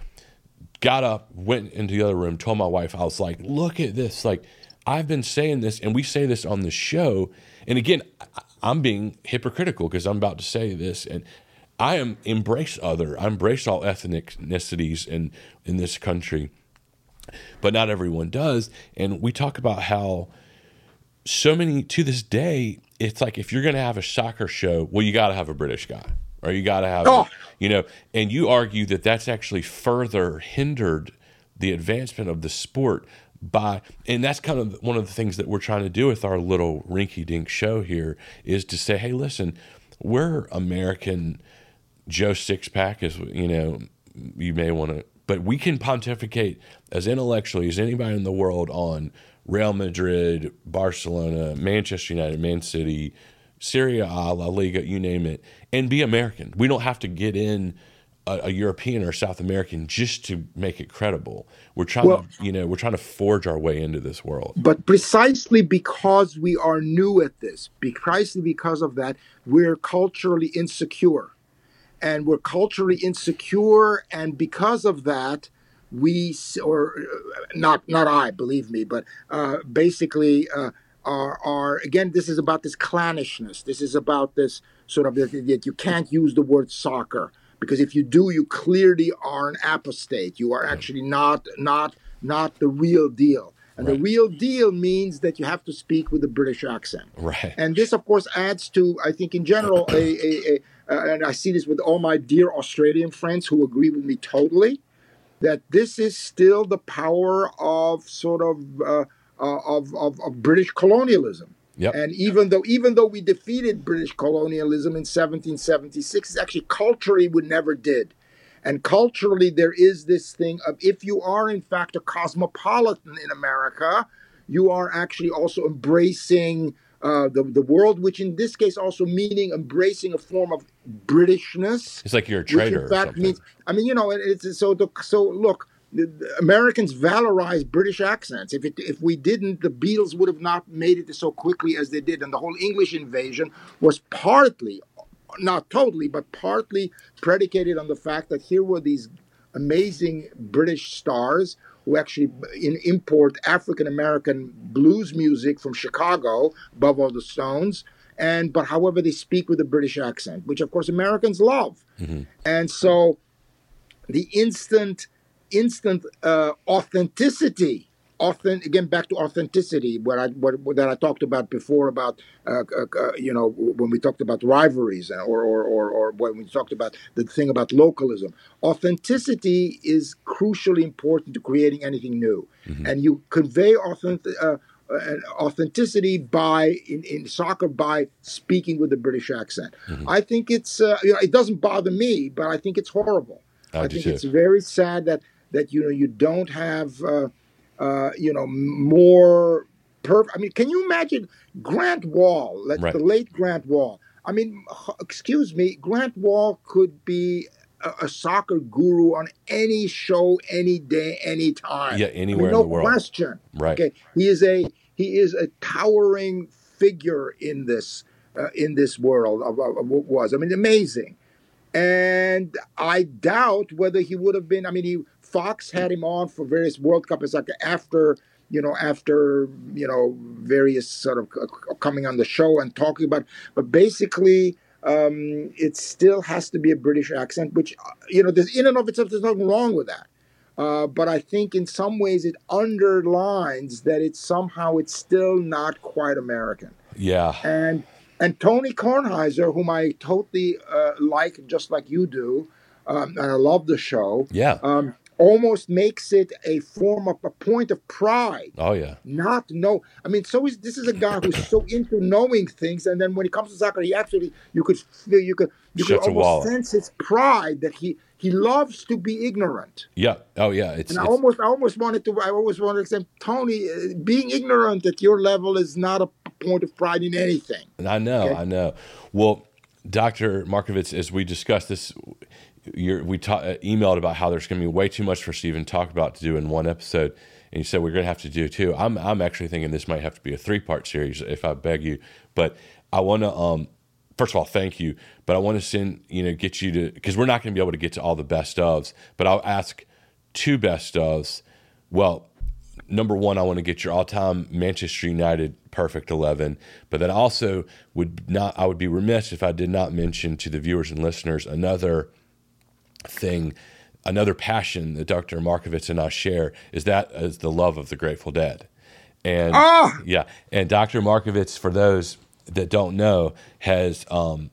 got up, went into the other room, told my wife, I was like, look at this. Like, I've been saying this, and we say this on the show. And again, I'm being hypocritical because I'm about to say this. And I am embrace other, I embrace all ethnicities in, in this country, but not everyone does. And we talk about how so many, to this day, it's like if you're going to have a soccer show, well, you got to have a British guy. or you got to have, Oh. you know, and you argue that that's actually further hindered the advancement of the sport by, and that's kind of one of the things that we're trying to do with our little rinky dink show here is to say, hey, listen, we're American Joe Sixpack, as you know, you may want to, but we can pontificate as intellectually as anybody in the world on Real Madrid, Barcelona, Manchester United, Man City, Serie A, La Liga, you name it, and be American. We don't have to get in a, a European or South American just to make it credible. We're trying Well- to, you know, we're trying to forge our way into this world. But precisely because we are new at this, precisely because of that, we're culturally insecure. And we're culturally insecure, and because of that, we or uh, not not I, believe me, but uh, basically uh, are are again. This is about this clannishness. This is about this sort of that you can't use the word soccer because if you do, you clearly are an apostate. You are actually not not not the real deal. And the real deal means that you have to speak with a British accent. Right. And this, of course, adds to, I think, in general, a, a, a uh, and I see this with all my dear Australian friends who agree with me totally, that this is still the power of sort of uh, uh, of, of of British colonialism. Yep. And even though even though we defeated British colonialism in 1776, it's actually culturally we never did. And culturally, there is this thing of if you are in fact a cosmopolitan in America, you are actually also embracing uh, the the world, which in this case also meaning embracing a form of Britishness It's like you're a traitor. which in fact means I mean you know it- it's so the, so look Americans valorize British accents. If it if we didn't the Beatles would have not made it so quickly as they did. And the whole English invasion was partly not totally but partly predicated on the fact that here were these amazing British stars who actually in, import African American blues music from Chicago above all the Stones. And but however they speak with a British accent which of course Americans love. Mm-hmm. And so the instant instant uh, authenticity authentic again back to authenticity what i what, that i talked about before about uh, uh, uh, you know when we talked about rivalries or, or or or when we talked about the thing about localism authenticity is crucially important to creating anything new and you convey authentic uh, uh, authenticity by in, in soccer by speaking with a British accent. I think it's uh, you know it doesn't bother me, but I think it's horrible. I I think too. it's very sad that that you know you don't have uh, uh, you know more. Perf- I mean, can you imagine Grant Wahl, like Right. the late Grant Wahl? I mean, excuse me, Grant Wahl could be a, a soccer guru on any show, any day, any time. Yeah, I mean, anywhere no in the world. No question. Right. Okay, he is a he is a towering figure in this uh, in this world of, of, of what was. I mean, amazing. And I doubt whether he would have been. I mean, he Fox had him on for various World Cup. It's like after you know after you know various sort of uh, coming on the show and talking about. But basically. Um, it still has to be a British accent, which uh, you know, there's in and of itself, there's nothing wrong with that. Uh, but I think in some ways it underlines that it's somehow it's still not quite American. Yeah. And and Tony Kornheiser, whom I totally uh, like, just like you do, um, and I love the show, Yeah. um, almost makes it a form of a point of pride Oh yeah. not know. I mean, so is this is a guy who's so into knowing things, and then when it comes to soccer, he actually you could feel you could you could Shuts wall. almost sense his pride that he he loves to be ignorant. Yeah. Oh yeah. It's, And I it's almost, I almost wanted to, I always wanted to say, Tony, uh, being ignorant at your level is not a point of pride in anything. I know, Okay. I know. Well, Dr. Markovits, as we discussed this, we ta- uh, emailed about how there's going to be way too much for Stephen talk about to do in one episode, and you said we're going to have to do two. I'm I'm actually thinking this might have to be a three part series if I beg you, but I want to um. First of all, thank you, but I want to send you know get you to because we're not going to be able to get to all the best ofs, but I'll ask two best ofs. Well, number one, I want to get your all-time Manchester United perfect eleven, but then also would not. I would be remiss if I did not mention to the viewers and listeners another thing, another passion that Dr. Markovits and I share is that is the love of the Grateful Dead, and Ah! yeah, and Dr. Markovits, for those that don't know, has um,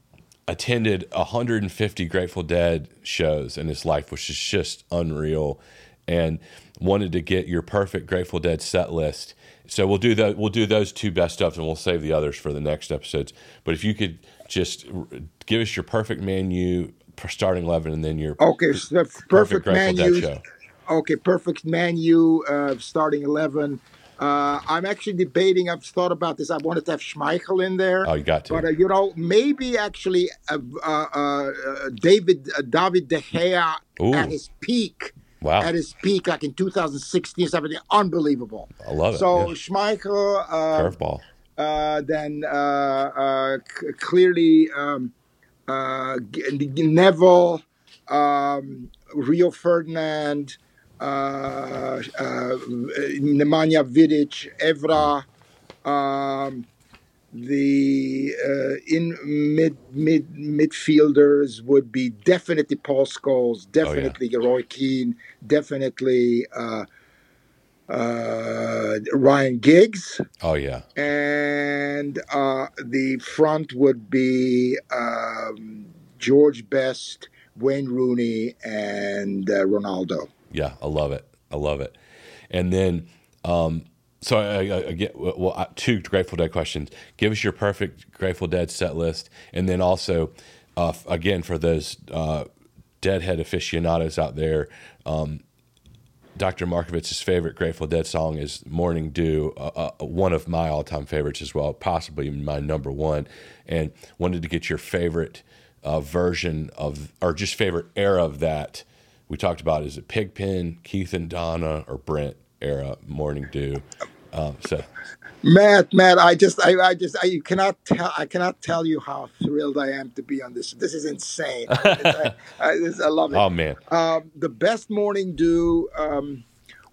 attended 150 Grateful Dead shows in his life, which is just unreal, and wanted to get your perfect Grateful Dead set list. So we'll do that. We'll do those two best ofs, and we'll save the others for the next episodes. But if you could just give us your perfect menu, starting eleven, and then your okay, so perfect, perfect menu. Okay, perfect menu, uh, starting eleven. Uh, I'm actually debating. I've thought about this. I wanted to have Schmeichel in there. Oh, you got to. But uh, you know, maybe actually uh, uh, uh David David De Gea Ooh. at his peak. Wow. At his peak, like in 2016, 17, unbelievable. I love it. So yeah. Schmeichel, curveball. then c- clearly um, Neville, um, Rio Ferdinand uh, uh, Nemanja Vidic, Evra, um, the uh, in mid mid midfielders would be definitely Paul Scholes, definitely oh, yeah. Roy Keane, definitely uh, uh, Ryan Giggs. Oh yeah, and uh, the front would be um, George Best, Wayne Rooney, and uh, Ronaldo. Yeah, I love it. I love it. And then, um, so I, I, I get well two Grateful Dead questions. Give us your perfect Grateful Dead set list, and then also, uh, again for those uh, Deadhead aficionados out there, um, Dr. Markovits's favorite Grateful Dead song is "Morning Dew," uh, uh, one of my all-time favorites as well, possibly even my number one. And wanted to get your favorite uh, version of, or just favorite era of that we talked about is it Pigpen, Keith and Donna, or Brent era Morning Dew. Um, so, Matt, Matt, I just, I, I just, I you cannot tell, I cannot tell you how thrilled I am to be on this. This is insane. I, <laughs> I, this, I, love it. Oh man, um, the best Morning Dew. Um,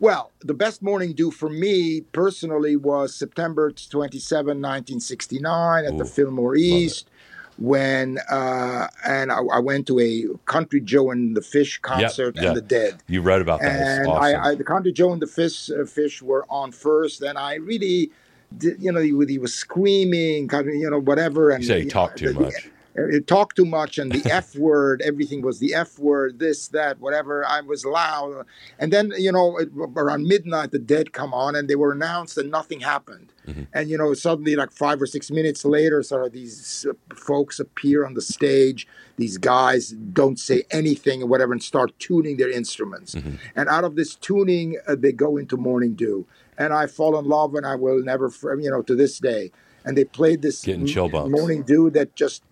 well, the best morning dew for me personally was September 27, 1969 at Ooh, the Fillmore East when uh, and I, I, went to a Country Joe and the Fish concert yep, and the Dead. You wrote about that. And awesome. I, I, the Country Joe and the Fish uh, Fish were on first, and I really, you know, he, he was screaming, kind of, you know, whatever. And you say he talked too much it talked too much and the f <laughs> word everything was the f word this that whatever i was loud and then you know it, around midnight the dead come on and they were announced and nothing happened mm-hmm. and you know suddenly like five or six minutes later sort of these uh, folks appear on the stage these guys don't say anything or whatever and start tuning their instruments mm-hmm. and out of this tuning uh, they go into morning dew and i fall in love and i will never you know to this day and they played this Getting chill bumps. morning dew that just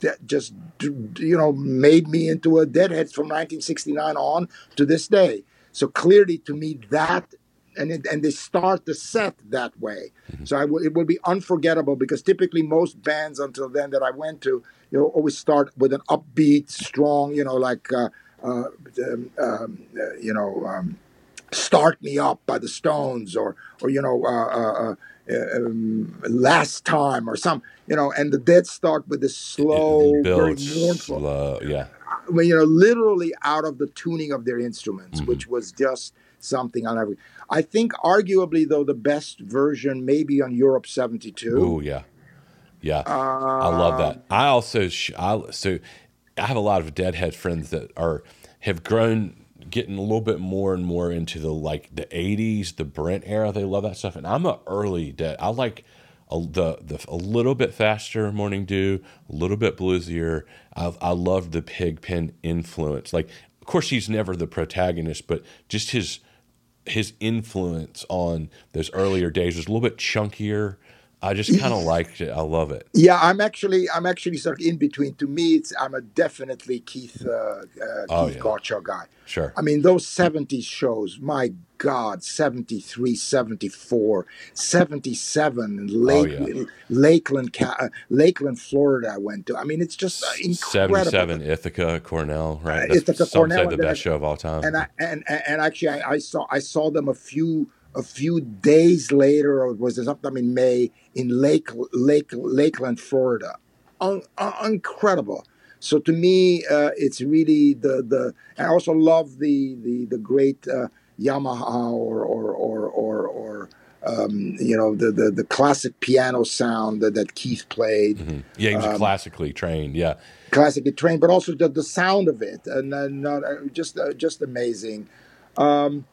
that just you know made me into a deadhead from 1969 on to this day. So clearly, to me, that and it, and they start the set that way. Mm-hmm. So w- it will be unforgettable because typically most bands until then that I went to, you know, always start with an upbeat, strong, you know, like uh, uh, um, um, uh, you know. Um, Start Me Up by the Stones, or or you know, uh, uh, uh um, last time or some you know and the dead start with this slow very mournful. slow, yeah. I mean, you know literally out of the tuning of their instruments mm-hmm. which was just something i'll never i think arguably though the best version maybe on europe 72 oh yeah. Yeah. Uh, i love that. I also I, so i have a lot of deadhead friends that are have grown getting a little bit more and more into the like the 80s the brent era. They love that stuff. And i'm a early dead i like a, the, the a little bit faster morning dew a little bit bluesier. I, I love the pigpen influence. Like of course he's never the protagonist but just his his influence on those earlier days was a little bit chunkier I just kind of liked it. I love it. Yeah, I'm actually I'm actually sort of in between. To me, it's I'm a definitely Keith uh, uh, oh, Keith yeah. Guy. Sure. I mean, those 70s shows, my God, 73, 74, 77, Lake, oh, yeah. Lakeland, uh, Lakeland, Florida, I went to. I mean, it's just incredible. 77, Ithaca, Cornell, right? Uh, Ithaca, some Cornell. say the best show of all time. And I, and, and actually, I, I saw I saw them a few a few days later, or was it sometime in May, in Lake Lake Lakeland, Florida. Un, un, incredible. So to me, uh, it's really the the. I also love the the the great uh, Yamaha or or or or, or um, you know the, the the classic piano sound that, that Keith played. Mm-hmm. Yeah, he was um, classically trained. Yeah, classically trained, but also the, the sound of it, and not uh, just uh, just amazing. Um,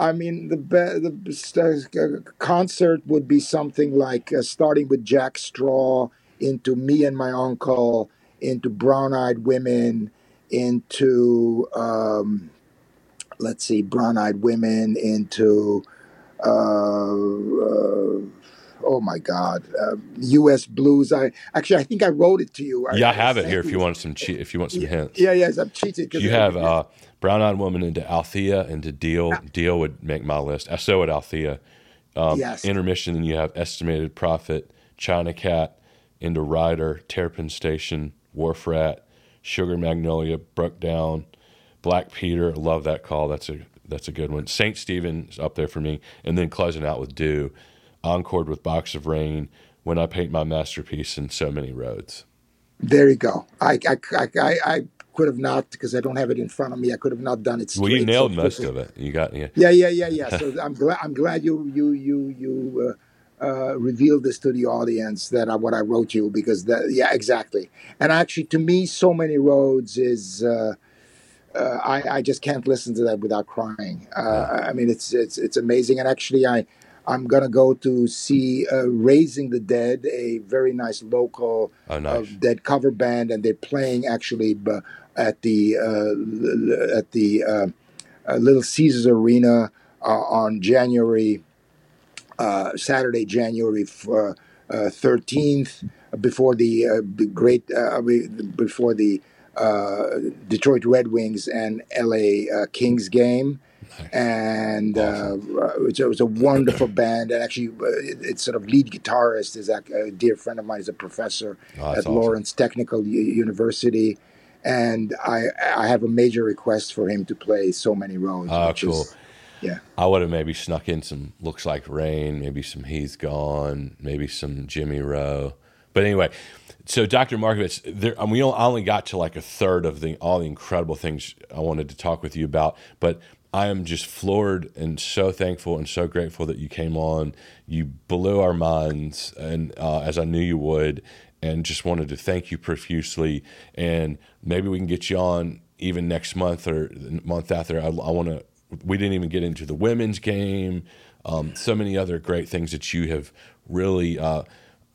I mean, the the uh, concert would be something like uh, starting with Jack Straw into me and my uncle, into Brown Eyed Women, into um, let's see, Brown Eyed Women, into uh, uh, oh my God, uh, U.S. blues. I actually, I think I wrote it to you. Yeah, I, I have it here. If you want some, che- if you want some hints. Yeah, yes, I'm cheating. You have uh, Brown Eyed Woman into Althea into Deal. Deal would make my list. So would Althea. Um, yes. Intermission. Then you have Estimated Prophet, China Cat, into Rider, Terrapin Station, Wharf Rat, Sugar Magnolia, Broke Down, Black Peter. Love that call. That's a that's a good one. Saint Stephen's up there for me, and then closing out with Do, encored with Box of Rain, When I Paint My Masterpiece, and So Many Roads. There you go. I I I, I could have not because I don't have it in front of me. I could have not done it. Straight, well, you nailed so most of it. You got yeah. Yeah, yeah, yeah, yeah. <laughs> so I'm glad I'm glad you you you you. Uh, uh, revealed this to the audience that I, what I wrote you because that yeah exactly and actually to me so many roads is uh, uh, I, I, just can't listen to that without crying. Uh, I mean, it's it's it's amazing. And actually, I I'm gonna go to see uh, Raising the Dead, a very nice local oh, nice. dead cover band, and they're playing actually at the uh, at the uh, Little Caesars Arena on January Saturday, January. Thirteenth, before the great, before the uh, Detroit Red Wings and LA uh, Kings game. And uh, it was a wonderful band. And actually, it's sort of lead guitarist is a, dear friend of mine. is a professor oh, at awesome. Lawrence Technical U- University and I I have a major request for him to play so many roads. Oh, cool. Is, yeah. I would have maybe snuck in some looks like rain, maybe some He's Gone, maybe some Jimmy Rowe. But anyway, so Dr. Markovits, there, we only got to like a third of the all the incredible things I wanted to talk with you about, but I am just floored and so thankful and so grateful that you came on. You blew our minds, and uh, as I knew you would, and just wanted to thank you profusely. And maybe we can get you on even next month or month after. I, I want to. We didn't even get into the women's game. Um, so many other great things that you have really. Uh,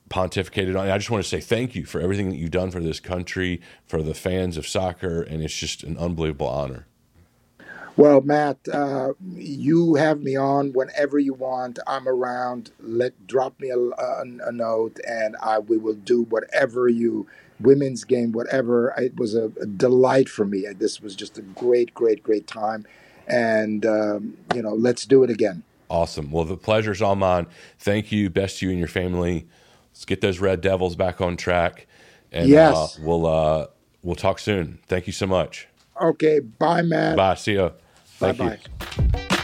pontificated on. I just want to say thank you for everything that you've done for this country, for the fans of soccer, and it's just an unbelievable honor. Well, Matt, uh, you have me on whenever you want. I'm around. Let drop me a, a, a, note, and I we will do whatever you women's game, whatever. It was a, a delight for me. This was just a great, great, great time, and um, you know, let's do it again. Awesome. Well, the pleasure's all mine. Thank you. Best to you and your family let's get those Red Devils back on track. And yes. Uh, we'll uh, we'll talk soon. Thank you so much. Okay. Bye, Matt. Bye. See you. Thank bye you.